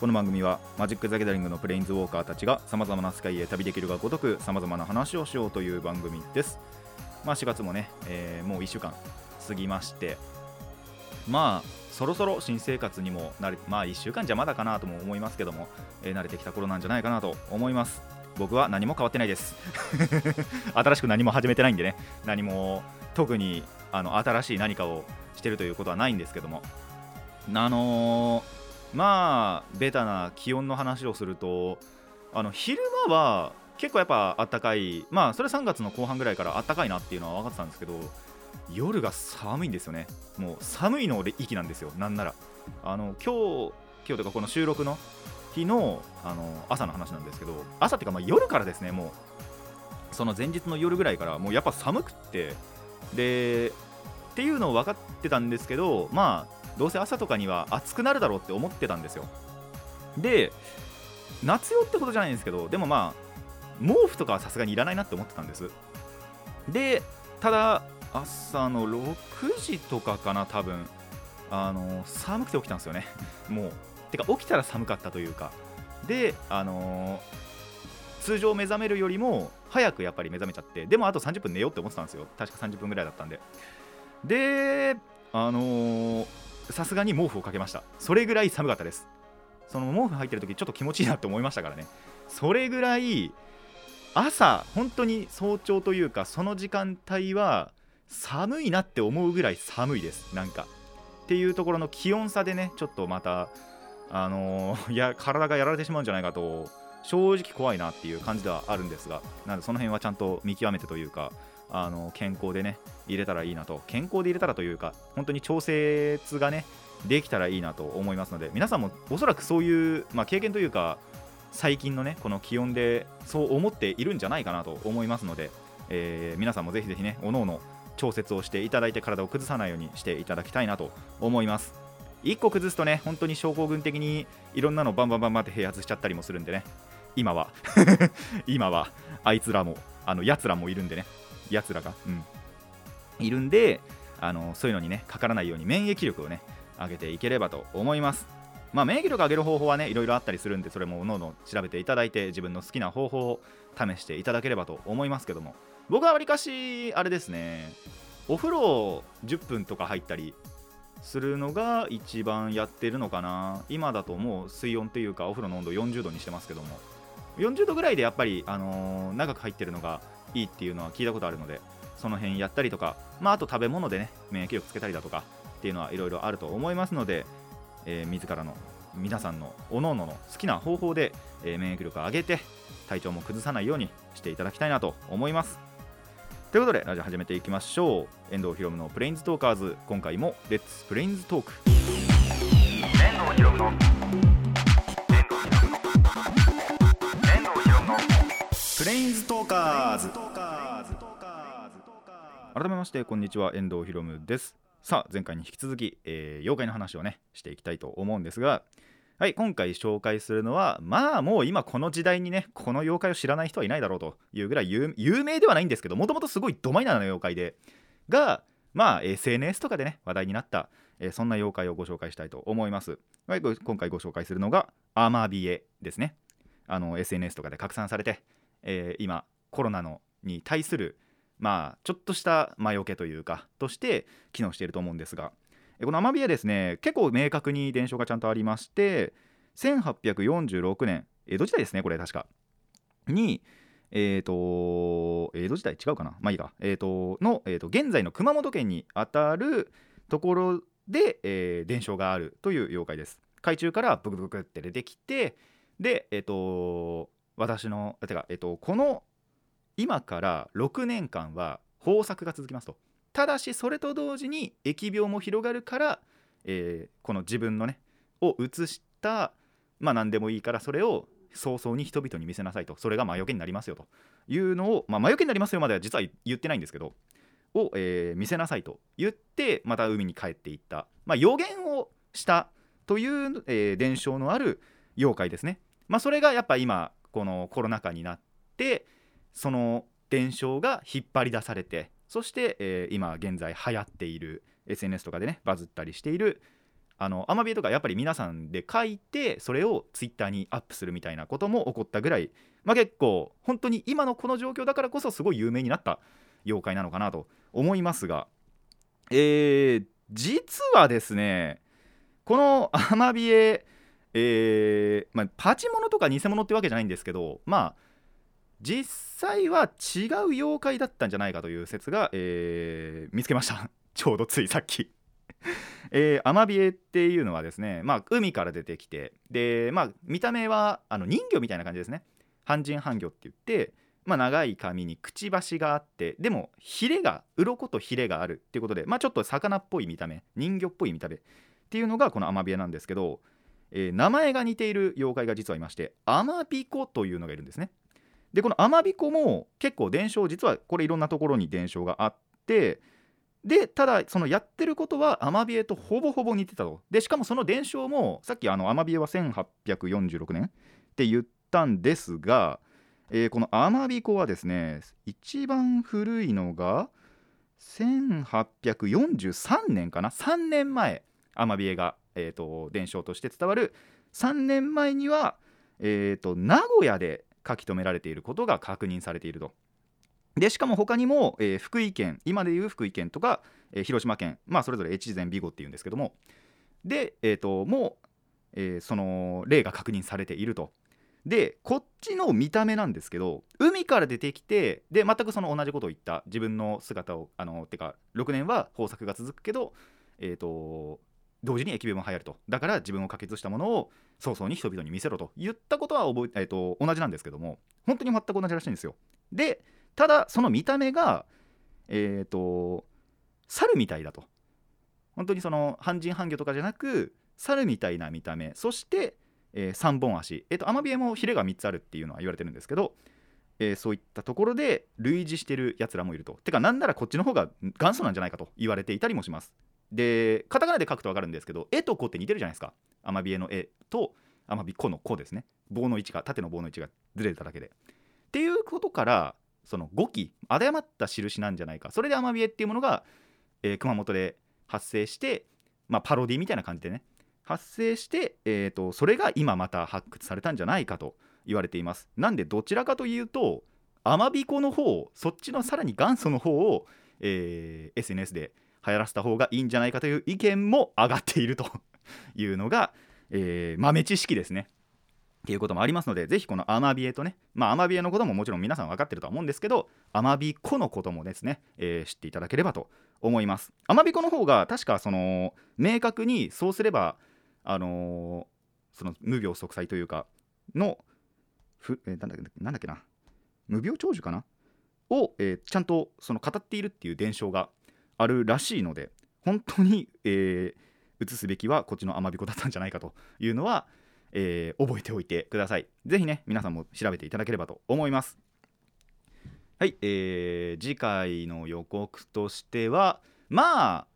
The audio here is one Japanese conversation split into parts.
この番組はマジック・ザ・ギャザリングのプレインズウォーカーたちがさまざまな世界へ旅できるがごとくさまざまな話をしようという番組です。まあ4月もね、えーもう1週間過ぎましてまあそろそろ新生活にも慣れまあ1週間じゃまだかなとも思いますけども、えー慣れてきた頃なんじゃないかなと思います。僕は何も変わってないです。新しく何も始めてないんでね。何も特にあの新しい何かをしてるということはないんですけども。あのーまあベタな気温の話をするとあの昼間は結構やっぱあったかいまあそれ3月の後半ぐらいからあったかいなっていうのは分かってたんですけど夜が寒いんですよね。もう寒いの域なんですよ。なんなら。あの今日今日とかこの収録の日のあの朝の話なんですけど朝っていうかま夜からですね。もうその前日の夜ぐらいからもうやっぱ寒くって。でっていうのを分かってたんですけどまあどうせ朝とかには暑くなるだろうって思ってたんですよ。で夏用ってことじゃないんですけどでもまあ毛布とかはさすがにいらないなって思ってたんです。でただ朝の6時とかかな多分。あの寒くて起きたんですよね。もう。てか起きたら寒かったというか。であの通常目覚めるよりも早くやっぱり目覚めちゃって。でもあと30分寝ようって思ってたんですよ。確か30分ぐらいだったんで。であのーさすがに毛布をかけました。それぐらい寒かったです。その毛布入ってる時ちょっと気持ちいいなって思いましたからね。それぐらい朝本当に早朝というかその時間帯は寒いなって思うぐらい寒いです。なんか。っていうところの気温差でねちょっとまたあのーい や体がやられてしまうんじゃないかと正直怖いなっていう感じではあるんですがなのでその辺はちゃんと見極めてというかあの健康でね入れたらいいなと健康で入れたらというか本当に調節がねできたらいいなと思いますので皆さんもおそらくそういう、まあ、経験というか最近のねこの気温でそう思っているんじゃないかなと思いますので、えー皆さんもぜひぜひねおのおの調節をしていただいて体を崩さないようにしていただきたいなと思います。1個崩すとね本当に症候群的にいろんなのバンバンバンバンって併発しちゃったりもするんでね。今は。今はあいつらもあのやつらもいるんでね。やつらがうん。いるんであのそういうのにねかからないように免疫力をね上げていければと思います。まあ免疫力上げる方法はねいろいろあったりするんでそれもおのおの調べていただいて自分の好きな方法を試していただければと思いますけども。僕はわりかしあれですねお風呂10分とか入ったりするのが一番やってるのかな。今だともう水温っていうかお風呂の温度40度にしてますけども。40度ぐらいでやっぱり、あのー長く入ってるのがいいっていうのは聞いたことあるのでその辺やったりとか、まあ、あと食べ物でね免疫力つけたりだとかっていうのはいろいろあると思いますので、えー自らの皆さんのおのおのの好きな方法で、えー免疫力を上げて体調も崩さないようにしていただきたいなと思います。ということでラジオ始めていきましょう。遠藤ひろむのプレインズトーカーズ。今回もレッツプレインズトーク。遠藤ひろむのプレインズトーカーズ改めましてこんにちは。遠藤ひろむです。さあ前回に引き続き、えー妖怪の話をねしていきたいと思うんですがはい今回紹介するのはまあもう今この時代にねこの妖怪を知らない人はいないだろうというぐらい有名ではないんですけどもともとすごいドマイナーな妖怪でがまあ SNS とかでね話題になった、えーそんな妖怪をご紹介したいと思います、はい、今回ご紹介するのがアマビエですね。あの SNS とかで拡散されて、えー今コロナのに対するまあちょっとした魔除けというかとして機能していると思うんですがこのアマビエですね結構明確に伝承がちゃんとありまして1846年江戸時代ですねこれ確か。にえー、と江戸時代違うかな？まあいいか、えー、との、えー、と現在の熊本県にあたるところで、えー伝承があるという妖怪です。海中からブクブクって出てきてでえっ、と私のてかえっ、とこの今から6年間は豊作が続きますと。ただしそれと同時に疫病も広がるから、えーこの自分のねを移したまあ何でもいいからそれを早々に人々に見せなさいと。それが魔除けになりますよと。いうのを、まあ、魔除けになりますよまでは実は言ってないんですけどを、えー、見せなさいと。言ってまた海に帰っていった、まあ、予言をしたという、えー、伝承のある妖怪ですね、まあ、それがやっぱ今このコロナ禍になってその伝承が引っ張り出されてそして、えー、今現在流行っている SNS とかでねバズったりしているあのアマビエとかやっぱり皆さんで書いてそれをツイッターにアップするみたいなことも起こったぐらい、まあ、結構本当に今のこの状況だからこそすごい有名になった妖怪なのかなと思いますがえー、実はですねこのアマビエえーまあ、パチモノとか偽物ってわけじゃないんですけどまあ実際は違う妖怪だったんじゃないかという説が、えー、見つけました。ちょうどついさっき。えー、アマビエっていうのはですね、まあ、海から出てきてで、まあ、見た目はあの人魚みたいな感じですね。半人半魚って言って、まあ、長い髪にくちばしがあってでもヒレが鱗とヒレがあるっていうことで、まあ、ちょっと魚っぽい見た目人魚っぽい見た目っていうのがこのアマビエなんですけど、えー、名前が似ている妖怪が実はいましてアマビコというのがいるんですね。でこのアマビコも結構伝承実はこれいろんなところに伝承があってでただそのやってることはアマビエとほぼほぼ似てたと。でしかもその伝承もさっきあのアマビエは1846年って言ったんですが、えー、このアマビコはですね一番古いのが1843年かな？3年前アマビエが、えーと、伝承として伝わる3年前には、えーと名古屋で書き留められていることが確認されていると。でしかも他にも、えー、福井県今でいう福井県とか、えー、広島県、まあ、それぞれ越前美語っていうんですけどもで、えーと、もう、えー、その例が確認されていると。でこっちの見た目なんですけど海から出てきてで全くその同じことを言った自分の姿をあのてか6年は豊作が続くけど、えーと、同時に疫病も流行ると。だから自分を可決したものを早々に人々に見せろと言ったことは覚え、えーと同じなんですけども本当に全く同じらしいんですよ。でただその見た目がえっ、ー、と猿みたいだと。本当にその半人半魚とかじゃなく猿みたいな見た目。そして、えー、3本足。えっ、ー、とアマビエもヒレが3つあるっていうのは言われてるんですけど、えー、そういったところで類似してるやつらもいると。てかなんならこっちの方が元祖なんじゃないかと言われていたりもします。でカタカナで書くと分かるんですけど絵と子って似てるじゃないですか。アマビエの絵とアマビコの子ですね。棒の位置が縦の棒の位置がずれただけで。っていうことからその語気誤った印なんじゃないか。それでアマビエっていうものが、えー、熊本で発生して、まあ、パロディみたいな感じでね。発生して、えーと、それが今また発掘されたんじゃないかと言われています。なんでどちらかというとアマビコの方そっちのさらに元祖の方を、えー、SNS で流行らせた方がいいんじゃないかという意見も上がっていると いうのが、えー、豆知識ですねっていうこともありますので、ぜひこのアマビエとね、まあアマビエのことももちろん皆さん分かってるとは思うんですけど、アマビコのこともですね、えー、知っていただければと思います。アマビコの方が確かその明確にそうすれば、あのー、その無病息災というか、の、ふえー、なんだなんだっけな、無病長寿かな？を、えー、ちゃんとその語っているっていう伝承があるらしいので、本当に、えー、移すべきはこっちのアマビコだったんじゃないかというのは、えー、覚えておいてください。ぜひね、皆さんも調べていただければと思います。はい、えー、次回の予告としては、まあ、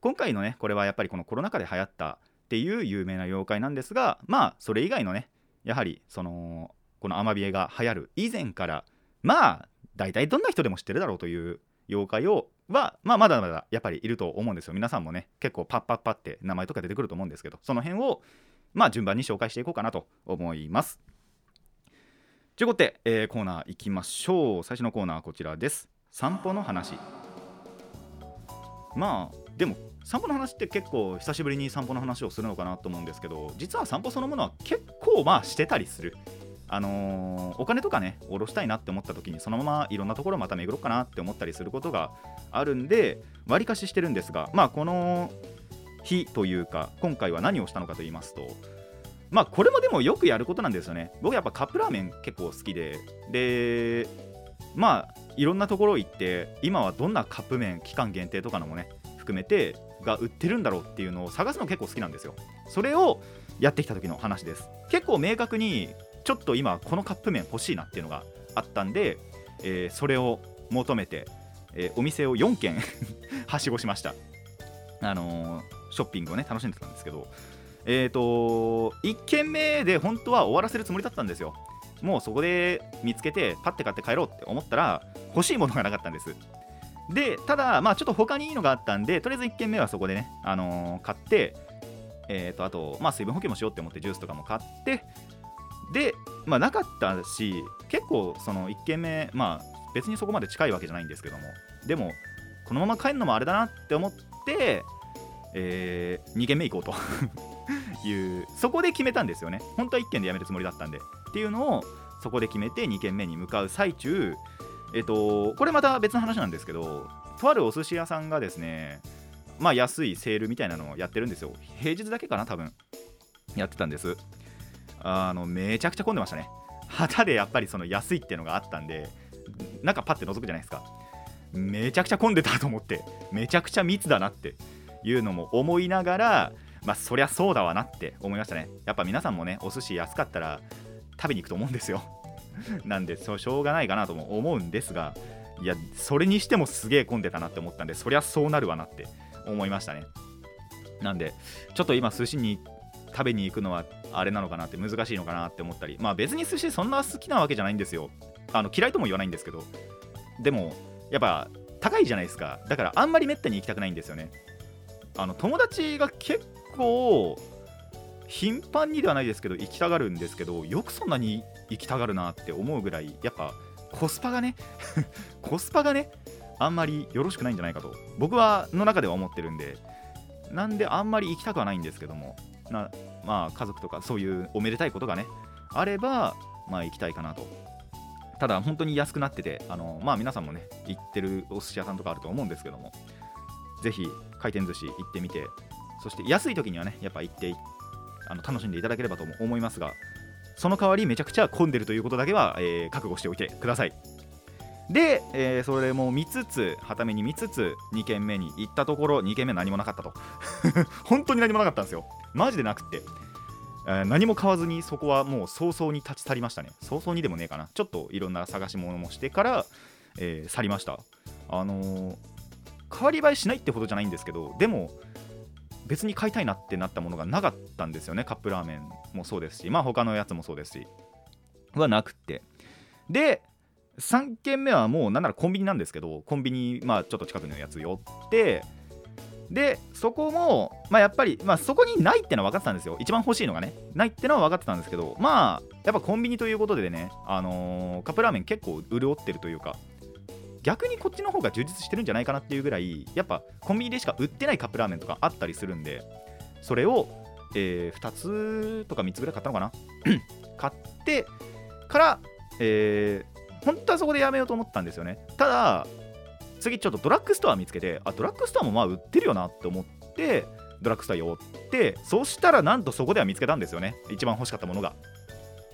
今回のね、これはやっぱりこのコロナ禍で流行ったっていう有名な妖怪なんですが、まあ、それ以外のね、やはり、その、このアマビエが流行る以前から、まあ、大体どんな人でも知ってるだろうという妖怪をは、まあ、まだまだやっぱりいると思うんですよ。皆さんもね、結構パッパッパって名前とか出てくると思うんですけど、その辺を、まあ、順番に紹介していこうかなと思います。ということで、えー、コーナー行きましょう。最初のコーナーはこちらです。散歩の話。まあ、でも、散歩の話って結構久しぶりに散歩の話をするのかなと思うんですけど、実は散歩そのものは結構まあしてたりする。あのー、お金とかね、下ろしたいなって思った時に、そのままいろんなところまた巡ろうかなって思ったりすることがあるんで、わりかししてるんですが、まあ、この日というか今回は何をしたのかと言いますとまあこれもでもよくやることなんですよね。僕やっぱカップラーメン結構好きででまあいろんなところ行って今はどんなカップ麺期間限定とかのもね含めてが売ってるんだろうっていうのを探すの結構好きなんですよ。それをやってきた時の話です。結構明確にちょっと今このカップ麺欲しいなっていうのがあったんで、えー、それを求めて、えー、お店を4軒 はしごしました。あのショッピングをね楽しんでたんですけどえっ、と1軒目で本当は終わらせるつもりだったんですよ。もうそこで見つけてパッて買って帰ろうって思ったら欲しいものがなかったんです。でただまあちょっと他にいいのがあったんでとりあえず1軒目はそこでね、あのー、買ってえー、とあと、まあ、水分補給もしようって思ってジュースとかも買ってで、まあ、なかったし結構その1軒目まあ別にそこまで近いわけじゃないんですけどもでもこのまま帰るのもあれだなって思って、えー、2軒目行こうと。いうそこで決めたんですよね。本当は1軒でやめるつもりだったんで。っていうのをそこで決めて2軒目に向かう最中えっとこれまた別の話なんですけどとあるお寿司屋さんがですねまあ安いセールみたいなのをやってるんですよ。平日だけかな多分。やってたんです。あのめちゃくちゃ混んでましたね。旗でやっぱりその安いっていうのがあったんで中パッて覗くじゃないですか。めちゃくちゃ混んでたと思ってめちゃくちゃ密だなっていうのも思いながらまあそりゃそうだわなって思いましたね。やっぱ皆さんもねお寿司安かったら食べに行くと思うんですよ。なんでそうしょうがないかなとも思うんですがいやそれにしてもすげえ混んでたなって思ったんでそりゃそうなるわなって思いましたね。なんでちょっと今寿司に食べに行くのはあれなのかなって難しいのかなって思ったり。まあ別に寿司そんな好きなわけじゃないんですよ。あの嫌いとも言わないんですけど。でもやっぱ高いじゃないですか。だからあんまりめったに行きたくないんですよね。あの友達が結構頻繁にではないですけど行きたがるんですけどよくそんなに行きたがるなって思うぐらいやっぱコスパがね コスパがねあんまりよろしくないんじゃないかと。僕はの中では思ってるんで。なんであんまり行きたくはないんですけども。なまあ家族とかそういうおめでたいことがねあればまあ行きたいかなと。ただ本当に安くなっててあのまあ皆さんもね行ってるお寿司屋さんとかあると思うんですけどもぜひ回転寿司行ってみてそして安い時にはねやっぱ行ってあの楽しんでいただければと思いますがその代わりめちゃくちゃ混んでるということだけは、えー、覚悟しておいてください。で、えー、それも見つつはために見つつ2軒目に行ったところ2軒目何もなかったと。本当に何もなかったんですよ。マジでなくって、えー、何も買わずにそこはもう早々に立ち去りましたね。早々にでもねえかな。ちょっといろんな探し物もしてから、えー、去りました。あのー、変わり映えしないってほどじゃないんですけどでも別に買いたいなってなったものがなかったんですよね。カップラーメンもそうですしまあ他のやつもそうですし。はなくって。で3軒目はもうなんならコンビニなんですけどコンビニまあちょっと近くのやつ寄ってでそこもまあやっぱりまあそこにないってのは分かってたんですよ。一番欲しいのがね。ないってのは分かってたんですけどまあやっぱコンビニということでねあのー、カップラーメン結構潤ってるというか逆にこっちの方が充実してるんじゃないかなっていうぐらいやっぱコンビニでしか売ってないカップラーメンとかあったりするんでそれを、えー、2つとか3つぐらい買ったのかな。買ってから、えー、本当はそこでやめようと思ったんですよね。ただ次ちょっとドラッグストア見つけてあドラッグストアもまあ売ってるよなって思ってドラッグストア寄ってそしたらなんとそこでは見つけたんですよね。一番欲しかったものが。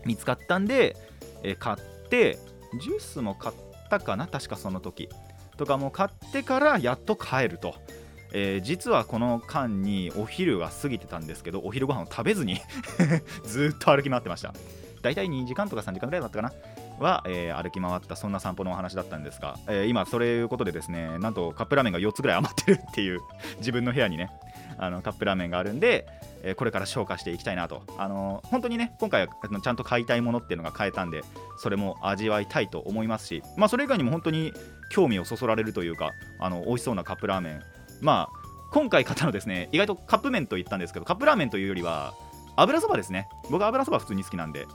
見つかったんで、え、買ってジュースも買ったかな確かその時。とかも買ってからやっと帰ると、えー、実はこの間にお昼が過ぎてたんですけどお昼ご飯を食べずに ずっと歩き回ってました。だいたい2時間とか3時間ぐらいだったかな。は、えー、歩き回ったそんな散歩のお話だったんですが、えー、今それいうことでですねなんとカップラーメンが4つぐらい余ってるっていう 自分の部屋にねあのカップラーメンがあるんで、えー、これから消化していきたいなと、あの本当にね今回はちゃんと買いたいものっていうのが買えたんでそれも味わいたいと思いますし、まあ、それ以外にも本当に興味をそそられるというかあの美味しそうなカップラーメン。まあ今回買ったのですね意外とカップ麺と言ったんですけどカップラーメンというよりは油そばですね。僕は油そば普通に好きなんで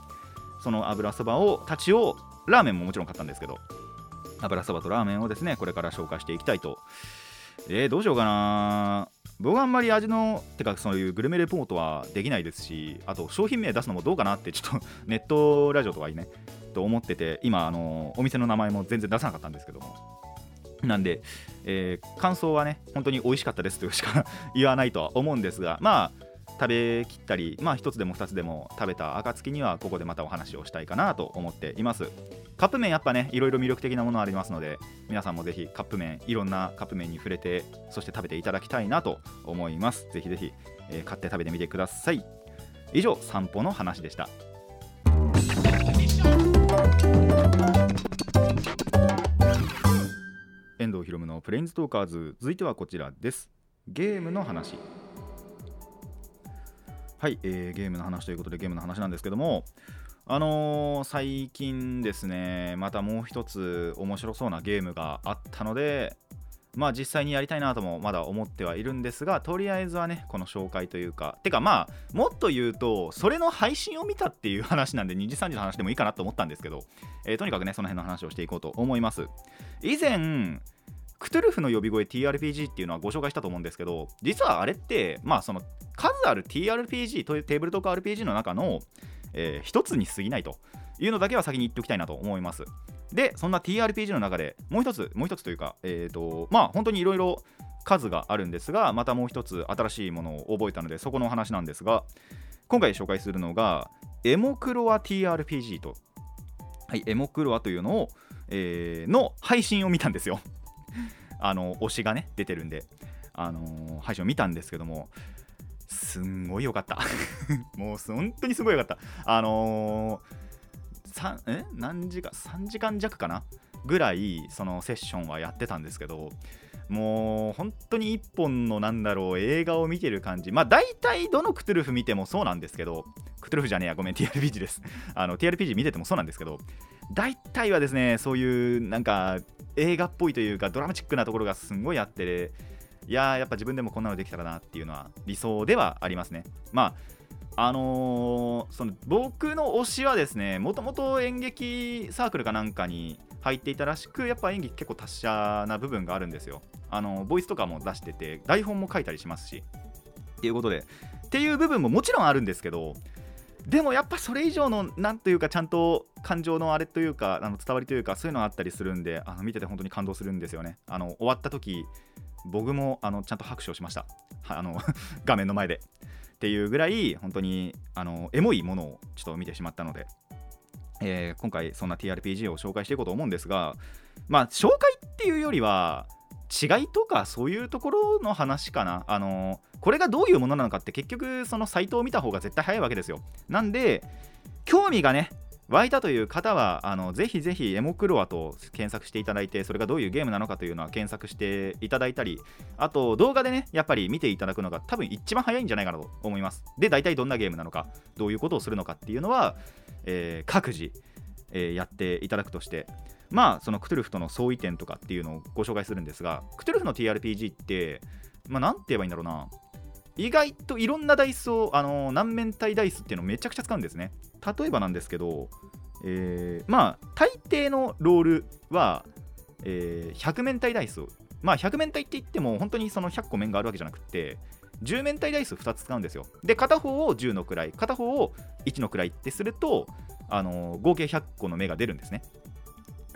その油そばをたちをラーメンももちろん買ったんですけど油そばとラーメンをですねこれから紹介していきたいと。えー、どうしようかな。僕はあんまり味のてかそういうグルメレポートはできないですしあと商品名出すのもどうかなってちょっと ネットラジオとかにねと思ってて今あのお店の名前も全然出さなかったんですけども。なんで、えー、感想はね本当に美味しかったですとしか 言わないとは思うんですがまあ食べきったり、まあ、1つでも2つでも食べた暁にはここでまたお話をしたいかなと思っています。カップ麺やっぱねいろいろ魅力的なものありますので皆さんもぜひカップ麺いろんなカップ麺に触れてそして食べていただきたいなと思います。ぜひぜひ、えー、買って食べてみてください。以上散歩の話でした。遠藤博夢のプレインズトーカーズ。続いてはこちらです。ゲームの話。はい、えー、ゲームの話ということでゲームの話なんですけどもあのー、最近ですねまたもう一つ面白そうなゲームがあったのでまあ実際にやりたいなともまだ思ってはいるんですがとりあえずはねこの紹介というかてかまあもっと言うとそれの配信を見たっていう話なんで2時3時の話でもいいかなと思ったんですけど、えー、とにかくねその辺の話をしていこうと思います。以前クトゥルフの呼び声 TRPG っていうのはご紹介したと思うんですけど実はあれってまあその数ある TRPG というテーブルトーク RPG の中の、えー、一つに過ぎないというのだけは先に言っておきたいなと思います。でそんな TRPG の中でもう一つもう一つというかえっ、ー、とまあ本当にいろいろ数があるんですがまたもう一つ新しいものを覚えたのでそこのお話なんですが今回紹介するのがエモクロア TRPG とはいエモクロアというのを、えー、の配信を見たんですよ。あの推しがね出てるんで、あの、配信を見たんですけどもすんごい良かった。もう本当にすごい良かった。あのー、え？何時間3時間弱かな？ぐらいそのセッションはやってたんですけどもう本当に一本のなんだろう映画を見てる感じ。まあ大体どのクトゥルフ見てもそうなんですけどクトゥルフじゃねえやごめん TRPG です。TRPG 見ててもそうなんですけど大体はですねそういうなんか映画っぽいというかドラマチックなところがすごいあっていややっぱ自分でもこんなのできたらなっていうのは理想ではありますね。まああのー、その僕の推しはですねもともと演劇サークルかなんかに入っていたらしくやっぱ演技結構達者な部分があるんですよ。あのボイスとかも出してて台本も書いたりしますし。っていうことで。っていう部分ももちろんあるんですけどでもやっぱそれ以上のなんというかちゃんと感情のあれというかあの伝わりというかそういうのがあったりするんであの見てて本当に感動するんですよね。あの終わった時僕もあのちゃんと拍手をしました。あの 画面の前で。っていうぐらい本当にあのエモいものをちょっと見てしまったので、えー、今回そんな TRPG を紹介していこうと思うんですがまあ紹介っていうよりは違いとかそういうところの話かな。あのこれがどういうものなのかって結局そのサイトを見た方が絶対早いわけですよ。なんで興味がね湧いたという方はあのぜひぜひエモクロアと検索していただいてそれがどういうゲームなのかというのは検索していただいたりあと動画でねやっぱり見ていただくのが多分一番早いんじゃないかなと思います。で大体どんなゲームなのかどういうことをするのかっていうのは、えー、各自、えー、やっていただくとしてまあそのクトゥルフとの相違点とかっていうのをご紹介するんですがクトゥルフの TRPG ってまあ何て言えばいいんだろうな。意外といろんなダイスをあの難面体ダイスっていうのをめちゃくちゃ使うんですね。例えばなんですけど、えー、まあ大抵のロールは、えー、100面体ダイスまあ100面体って言っても本当にその100個面があるわけじゃなくて10面体ダイス2つ使うんですよ。で片方を10の位片方を1の位ってするとあの合計100個の目が出るんですね。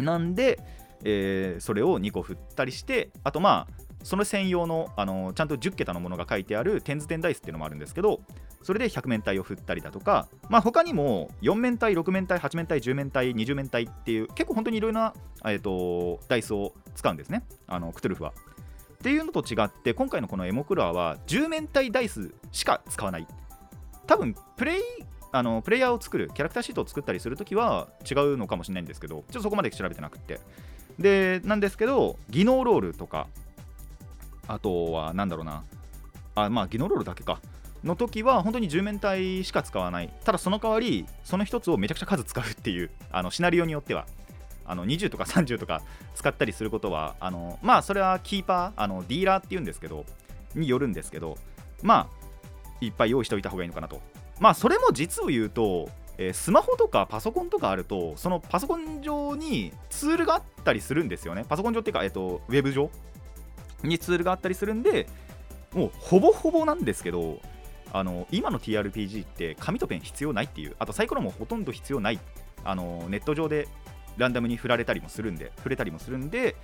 なんで、えー、それを2個振ったりしてあとまあその専用のあのちゃんと10桁のものが書いてある点図点ダイスっていうのもあるんですけどそれで100面体を振ったりだとか、まあ、他にも4面体6面体8面体10面体20面体っていう結構本当にいろいろな、えーと、ダイスを使うんですねあのクトゥルフは。っていうのと違って今回のこのエモクロアは10面体ダイスしか使わない多分プレイあのプレイヤーを作るキャラクターシートを作ったりするときは違うのかもしれないんですけどちょっとそこまで調べてなくて。でなんですけど技能ロールとかあとは何だろうな。あまあ技能ロールだけか。の時は本当に10面体しか使わない。ただその代わりその1つをめちゃくちゃ数使うっていうあのシナリオによっては。あの20とか30とか使ったりすることはあのまあそれはキーパーあのディーラーっていうんですけどによるんですけどまあいっぱい用意しておいた方がいいのかなと。まあそれも実を言うと、えー、スマホとかパソコンとかあるとそのパソコン上にツールがあったりするんですよね。パソコン上っていうか、えーと、ウェブ上にツールがあったりするんでもうほぼほぼなんですけどあの今の TRPG って紙とペン必要ないっていうあとサイコロもほとんど必要ない。あのネット上でランダムに振られたりもするんで触れたりもするんで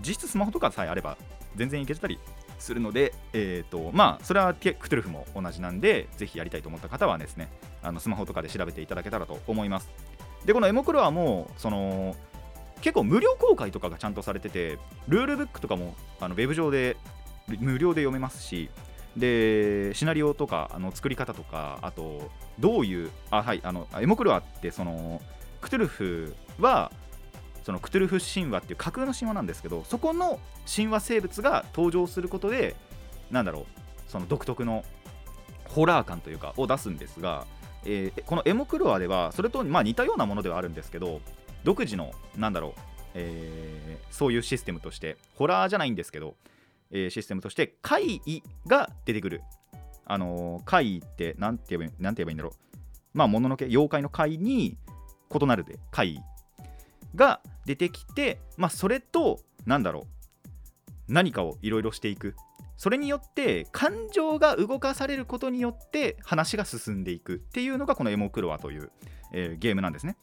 実質スマホとかさえあれば全然いけたりするので、えーとまあ、それはクトゥルフも同じなんで、ぜひやりたいと思った方はですね、あのスマホとかで調べていただけたらと思います。で、このエモクロアもう、その結構無料公開とかがちゃんとされてて、ルールブックとかもあのウェブ上で無料で読めますし、でシナリオとかあの作り方とか、あとどういう、あはい、あのエモクロアってそのクトゥルフはそのクトゥルフ神話っていう架空の神話なんですけどそこの神話生物が登場することでなんだろうその独特のホラー感というかを出すんですが、えーこのエモクロアではそれとまあ似たようなものではあるんですけど独自のなんだろう、えーそういうシステムとしてホラーじゃないんですけど、えーシステムとして怪異が出てくる。あのー怪異ってなんて言えばいいなんて言えばいいんだろう。まあもののけ妖怪の怪に異なるで怪異。が出てきてまあそれとなんだろう何かをいろいろしていく。それによって感情が動かされることによって話が進んでいく。っていうのがこのエモクロアという、えーゲームなんですね。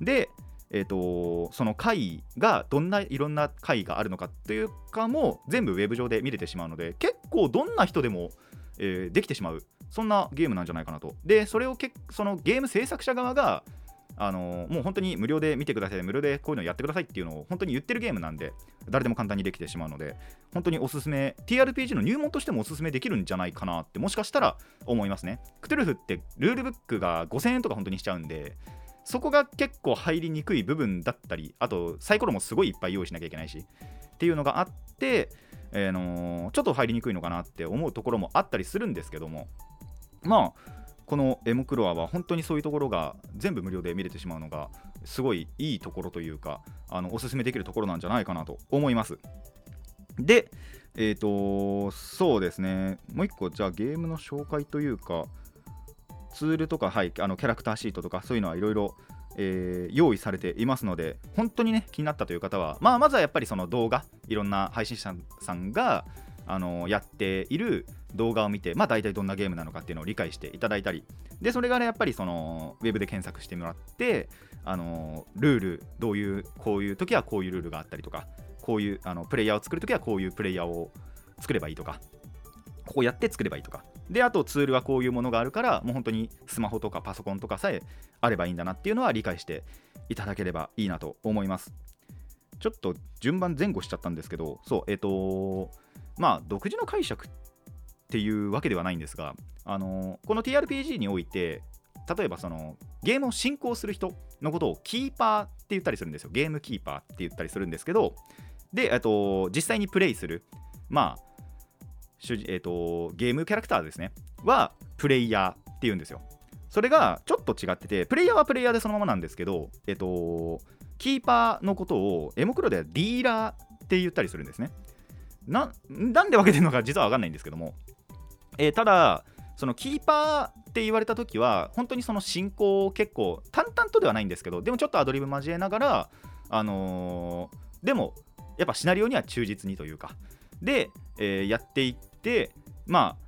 でえー、とその回がどんないろんな回があるのかっていうかも全部ウェブ上で見れてしまうので結構どんな人でも、えーできてしまう。そんなゲームなんじゃないかなと。でそれをけそのゲーム制作者側があのもう本当に無料で見てください無料でこういうのやってくださいっていうのを本当に言ってるゲームなんで誰でも簡単にできてしまうので本当におすすめ TRPG の入門としてもおすすめできるんじゃないかなってもしかしたら思いますね。クトゥルフってルールブックが5000円とか本当にしちゃうんでそこが結構入りにくい部分だったりあとサイコロもすごいいっぱい用意しなきゃいけないしっていうのがあって、えーのーちょっと入りにくいのかなって思うところもあったりするんですけども。まあこのエモクロアは本当にそういうところが全部無料で見れてしまうのがすごいいいところというかあのおすすめできるところなんじゃないかなと思います。でえっ、とそうですね。もう一個じゃあゲームの紹介というかツールとか、はい、あのキャラクターシートとかそういうのはいろいろ用意されていますので本当にね気になったという方は、まあ、まずはやっぱりその動画いろんな配信者さんがあのやっている動画を見て、まあ、大体どんなゲームなのかっていうのを理解していただいたりでそれがねやっぱりそのウェブで検索してもらってあのルールどういうこういう時はこういうルールがあったりとかこういうあのプレイヤーを作る時はこういうプレイヤーを作ればいいとかこうやって作ればいいとか。であとツールはこういうものがあるからもう本当にスマホとかパソコンとかさえあればいいんだなっていうのは理解していただければいいなと思います。ちょっと順番前後しちゃったんですけどそうえっ、とまあ独自の解釈っていうわけではないんですがあのこの TRPG において例えばそのゲームを進行する人のことをキーパーって言ったりするんですよ。ゲームキーパーって言ったりするんですけどでと実際にプレイするまあえっとゲームキャラクターですね。はプレイヤーって言うんですよ。それがちょっと違っててプレイヤーはプレイヤーでそのままなんですけどえっとキーパーのことをエモクロではディーラーって言ったりするんですね。ななんで分けてるのか実は分かんないんですけども、えーただそのキーパーって言われた時は本当にその進行を結構淡々とではないんですけどでもちょっとアドリブ交えながらあのーでもやっぱシナリオには忠実にというかで、えーやっていってまあ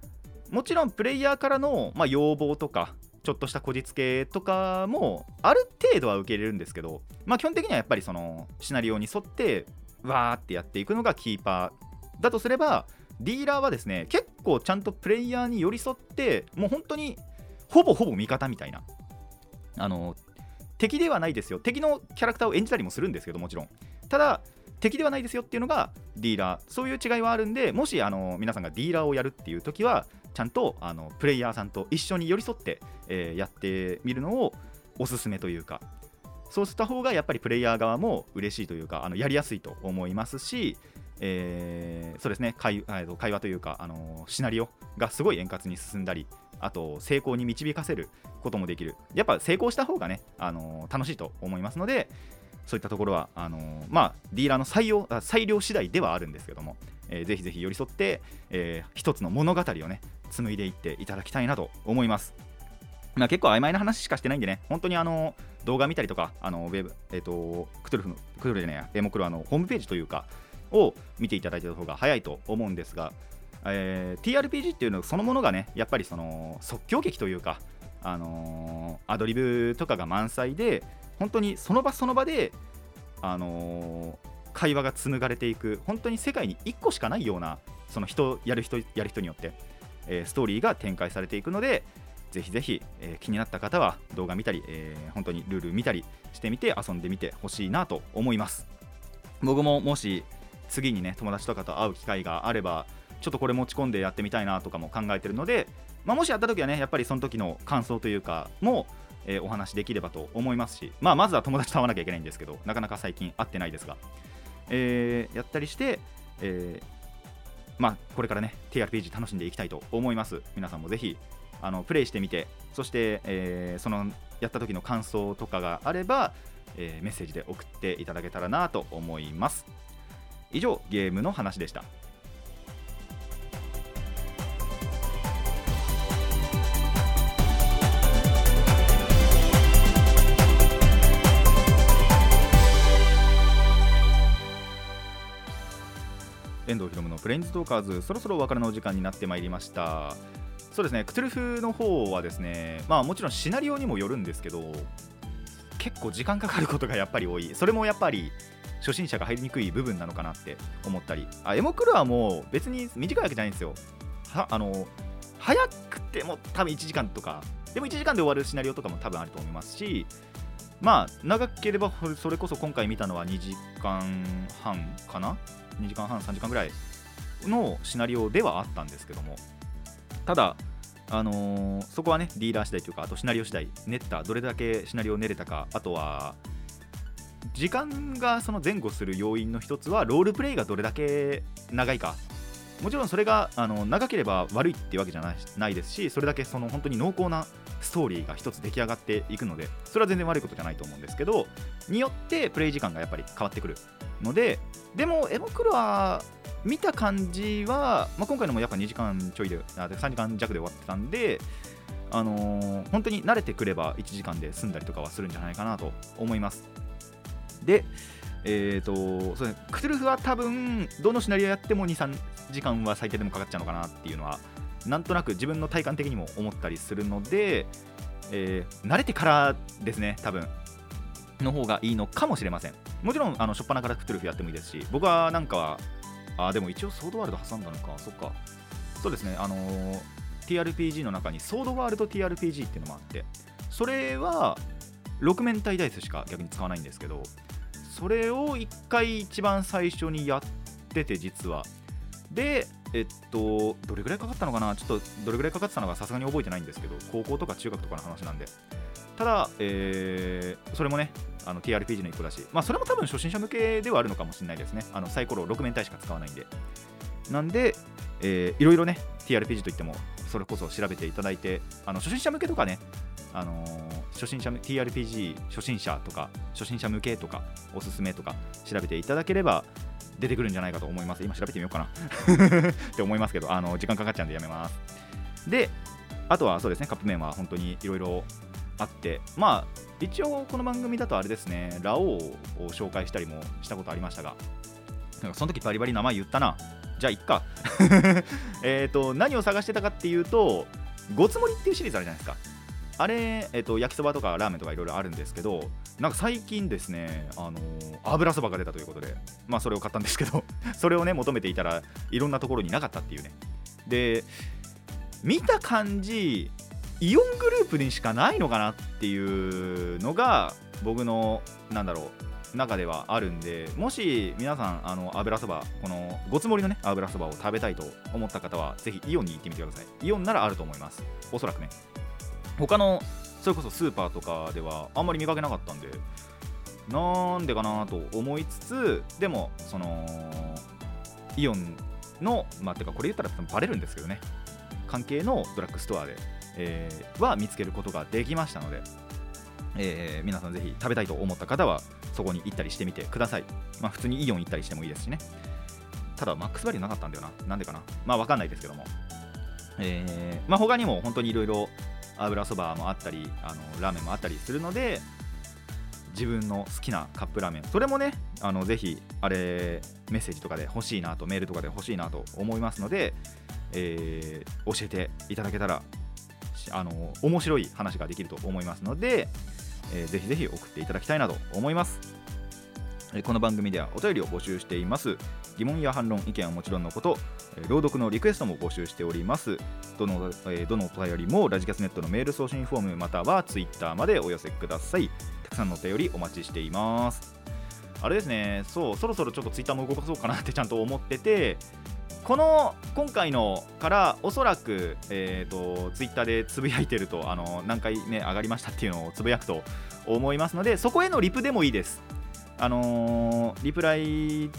もちろんプレイヤーからの、まあ、要望とかちょっとしたこじつけとかもある程度は受け入れるんですけど、まあ、基本的にはやっぱりそのシナリオに沿ってわーってやっていくのがキーパーだとすればディーラーはですね結構ちゃんとプレイヤーに寄り添ってもう本当にほぼほぼ味方みたいなあの敵ではないですよ。敵のキャラクターを演じたりもするんですけどもちろん。ただ敵ではないですよっていうのがディーラー。そういう違いはあるんでもしあの皆さんがディーラーをやるっていう時はちゃんとあのプレイヤーさんと一緒に寄り添って、えーやってみるのをおすすめというか。そうした方がやっぱりプレイヤー側も嬉しいというかあのやりやすいと思いますし、えーそうですね会会話というか、あのシナリオがすごい円滑に進んだりあと成功に導かせることもできるやっぱ成功した方がね、あの楽しいと思いますのでそういったところはあのまあディーラーの採用裁量次第ではあるんですけども、えーぜひぜひ寄り添って、えー一つの物語をね紡いでいっていただきたいなと思います。まあ、結構曖昧な話しかしてないんでね、本当にあの動画見たりとか、あのウェブ、えっ、と、クトゥルフの、クトゥルフじゃないや、エモクロアのホームページというか、を見ていただいた方が早いと思うんですが、えー TRPG っていうのそのものがね、やっぱりその即興劇というか、あのーアドリブとかが満載で、本当にその場その場で、あのー会話が紡がれていく、本当に世界に1個しかないような、その人、やる人、やる人によって、えーストーリーが展開されていくので、ぜひぜひ、えー気になった方は動画見たり、えー本当にルール見たりしてみて遊んでみてほしいなと思います。僕ももし次にね友達とかと会う機会があればちょっとこれ持ち込んでやってみたいなとかも考えてるので、まあ、もしやった時はねやっぱりその時の感想というかも、えー、お話できればと思いますし、まあ、まずは友達と会わなきゃいけないんですけどなかなか最近会ってないですが、えー、やったりして、えーまあ、これからね TRPG 楽しんでいきたいと思います。皆さんもぜひあのプレイしてみてそして、えー、そのやった時の感想とかがあれば、え、メッセージで送っていただけたらなと思います。以上ゲームの話でした。遠藤ひろむのプレインズトーカーズそろそろお別れのお時間になってまいりました。そうですねクトゥルフの方はですねまあもちろんシナリオにもよるんですけど結構時間かかることがやっぱり多い。それもやっぱり初心者が入りにくい部分なのかなって思ったりあエモクルはもう別に短いわけじゃないんですよ。はあの早くても多分1時間とかでも1時間で終わるシナリオとかも多分あると思いますしまあ長ければそれこそ今回見たのは2時間半かな？2時間半3時間ぐらいのシナリオではあったんですけども。ただあのー、そこはねディーラー次第というかあとシナリオ次第練ったどれだけシナリオを練れたかあとは時間がその前後する要因の一つはロールプレイがどれだけ長いか。もちろんそれがあの長ければ悪いっていうわけじゃないないですしそれだけその本当に濃厚なストーリーが一つ出来上がっていくのでそれは全然悪いことじゃないと思うんですけどによってプレイ時間がやっぱり変わってくるのででもエモクロは見た感じは、まあ、今回のもやっぱ2時間ちょいであ3時間弱で終わってたんであのー、本当に慣れてくれば1時間で済んだりとかはするんじゃないかなと思います。でえーとそうね、クトゥルフは多分どのシナリオやっても23時間は最低でもかかっちゃうのかなっていうのはなんとなく自分の体感的にも思ったりするので、えー、慣れてからですね多分の方がいいのかもしれません。もちろんあの初っ端からクトゥルフやってもいいですし僕はなんかはあでも一応ソードワールド挟んだのかそっか。そうですねあのー、TRPG の中にソードワールド TRPG っていうのもあってそれは6面体ダイスしか逆に使わないんですけどそれを1回一番最初にやってて実は。でえっとどれぐらいかかったのかな？ちょっとどれぐらいかかってたのかさすがに覚えてないんですけど高校とか中学とかの話なんで。ただ、えー、それもねあの TRPG の一個だし、まあ、それも多分初心者向けではあるのかもしれないですね。あのサイコロ6面体しか使わないんで。なんで、えー、いろいろね TRPG といってもそれこそ調べていただいてあの初心者向けとかねあのー、初心者 TRPG 初心者とか初心者向けとかおすすめとか調べていただければ出てくるんじゃないかと思います。今調べてみようかな。って思いますけどあの時間かかっちゃうんでやめます。であとはそうですねカップ麺は本当にいろいろあってまあ一応この番組だとあれですねラオウを紹介したりもしたことありましたがなんかその時バリバリ名前言ったなじゃあいっか えっと何を探してたかっていうとごつもりっていうシリーズあるじゃないですかあれ、えっと、焼きそばとかラーメンとかいろいろあるんですけど、なんか最近ですね、あのー、油そばが出たということで、まあそれを買ったんですけど、それをね、求めていたらいろんなところになかったっていうね。で、見た感じ、イオングループにしかないのかなっていうのが、僕の、なんだろう、中ではあるんで、もし皆さん、あの油そば、このごつ盛りのね、油そばを食べたいと思った方は、ぜひイオンに行ってみてください。イオンならあると思います。おそらくね。他のそれこそスーパーとかではあんまり見かけなかったんでなんでかなと思いつつでもそのイオンのまあてかこれ言ったらバレるんですけどね関係のドラッグストアで、えー、は見つけることができましたので、えー、皆さんぜひ食べたいと思った方はそこに行ったりしてみてください。まあ普通にイオン行ったりしてもいいですしね。ただマックスバリューなかったんだよな。なんでかな。まあわかんないですけども。えー、まあ他にも本当にいろいろ油そばもあったりあのラーメンもあったりするので自分の好きなカップラーメン。それもねあのぜひあれメッセージとかで欲しいなとメールとかで欲しいなと思いますので、えー、教えていただけたらあの面白い話ができると思いますので、えー、ぜひぜひ送っていただきたいなと思います。この番組ではお便りを募集しています。疑問や反論意見はもちろんのこと朗読のリクエストも募集しております。どの,、えー、どのお便りもラジキャスネットのメール送信フォームまたはツイッターまでお寄せください。たくさんのお便りお待ちしています。あれですねそうそろそろちょっとツイッターも動かそうかなってちゃんと思っててこの今回のからおそらく、えーと、ツイッターでつぶやいてるとあの何回ね上がりましたっていうのをつぶやくと思いますのでそこへのリプでもいいです。あのー、リプライい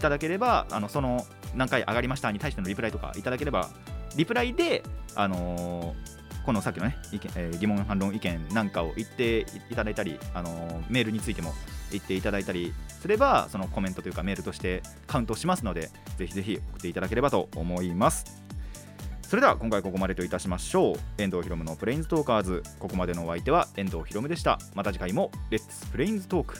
ただければあのその何回上がりましたに対してのリプライとかいただければリプライで、あのー、このさっきのね意見、えー、疑問反論意見なんかを言っていただいたり、あのー、メールについても言っていただいたりすればそのコメントというかメールとしてカウントしますのでぜひぜひ送っていただければと思います。それでは今回ここまでといたしましょう。遠藤ひろむのプレインズトーカーズ。ここまでのお相手は遠藤ひろむでした。また次回もレッツプレインズトーク。